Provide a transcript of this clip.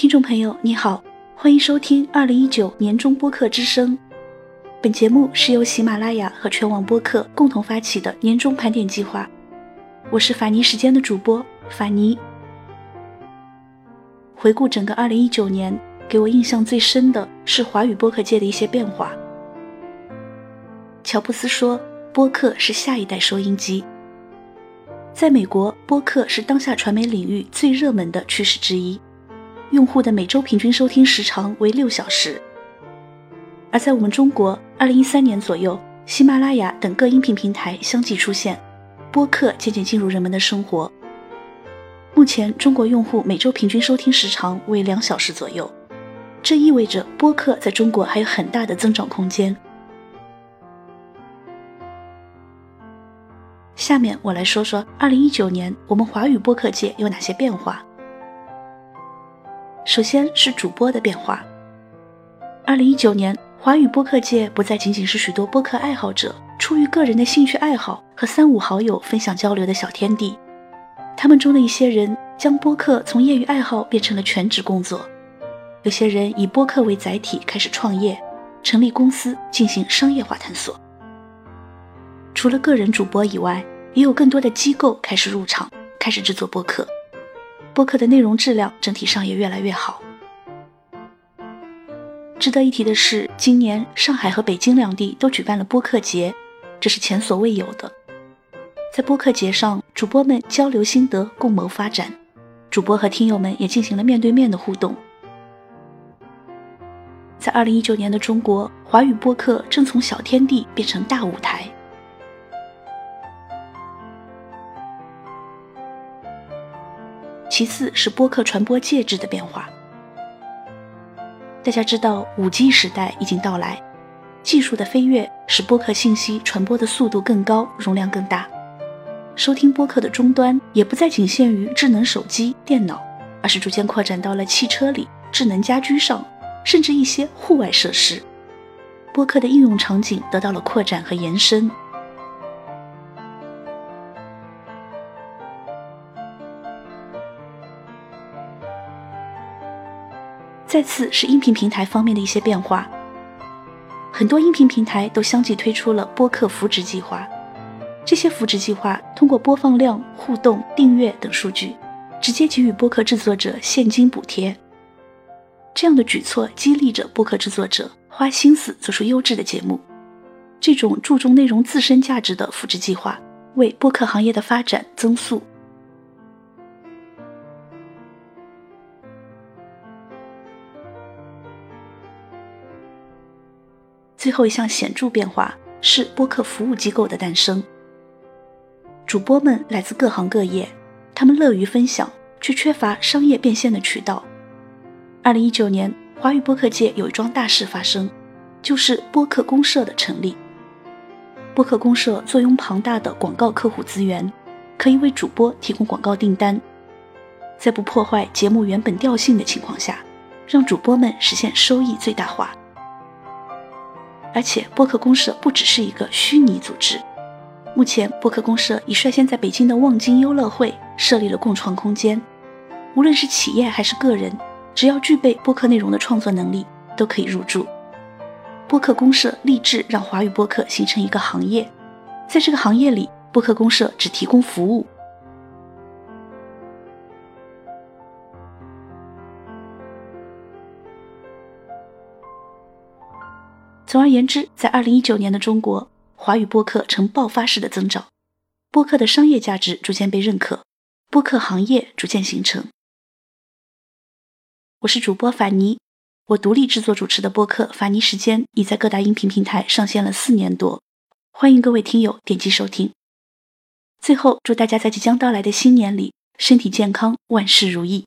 听众朋友，你好，欢迎收听二零一九年中播客之声。本节目是由喜马拉雅和全网播客共同发起的年终盘点计划。我是法尼时间的主播法尼。回顾整个二零一九年，给我印象最深的是华语播客界的一些变化。乔布斯说：“播客是下一代收音机。”在美国，播客是当下传媒领域最热门的趋势之一，用户的每周平均收听时长为六小时。而在我们中国，二零一三年左右，喜马拉雅等各音频平台相继出现，播客渐渐进入人们的生活。目前，中国用户每周平均收听时长为两小时左右，这意味着播客在中国还有很大的增长空间。下面我来说说二零一九年我们华语播客界有哪些变化。首先是主播的变化。二零一九年，华语播客界不再仅仅是许多播客爱好者出于个人的兴趣爱好和三五好友分享交流的小天地，他们中的一些人将播客从业余爱好变成了全职工作，有些人以播客为载体开始创业，成立公司进行商业化探索。除了个人主播以外，也有更多的机构开始入场，开始制作播客。播客的内容质量整体上也越来越好。值得一提的是，今年上海和北京两地都举办了播客节，这是前所未有的。在播客节上，主播们交流心得，共谋发展；主播和听友们也进行了面对面的互动。在二零一九年的中国，华语播客正从小天地变成大舞台。其次是播客传播介质的变化。大家知道，五 G 时代已经到来，技术的飞跃使播客信息传播的速度更高，容量更大。收听播客的终端也不再仅限于智能手机、电脑，而是逐渐扩展到了汽车里、智能家居上，甚至一些户外设施。播客的应用场景得到了扩展和延伸。再次是音频平台方面的一些变化，很多音频平台都相继推出了播客扶植计划。这些扶植计划通过播放量、互动、订阅等数据，直接给予播客制作者现金补贴。这样的举措激励着播客制作者花心思做出优质的节目。这种注重内容自身价值的扶植计划，为播客行业的发展增速。最后一项显著变化是播客服务机构的诞生。主播们来自各行各业，他们乐于分享，却缺乏商业变现的渠道。二零一九年，华语播客界有一桩大事发生，就是播客公社的成立。播客公社坐拥庞大的广告客户资源，可以为主播提供广告订单，在不破坏节目原本调性的情况下，让主播们实现收益最大化。而且，播客公社不只是一个虚拟组织。目前，播客公社已率先在北京的望京优乐汇设立了共创空间。无论是企业还是个人，只要具备播客内容的创作能力，都可以入驻。播客公社立志让华语播客形成一个行业，在这个行业里，播客公社只提供服务。总而言之，在二零一九年的中国，华语播客呈爆发式的增长，播客的商业价值逐渐被认可，播客行业逐渐形成。我是主播法尼，我独立制作主持的播客《法尼时间》已在各大音频平台上线了四年多，欢迎各位听友点击收听。最后，祝大家在即将到来的新年里身体健康，万事如意。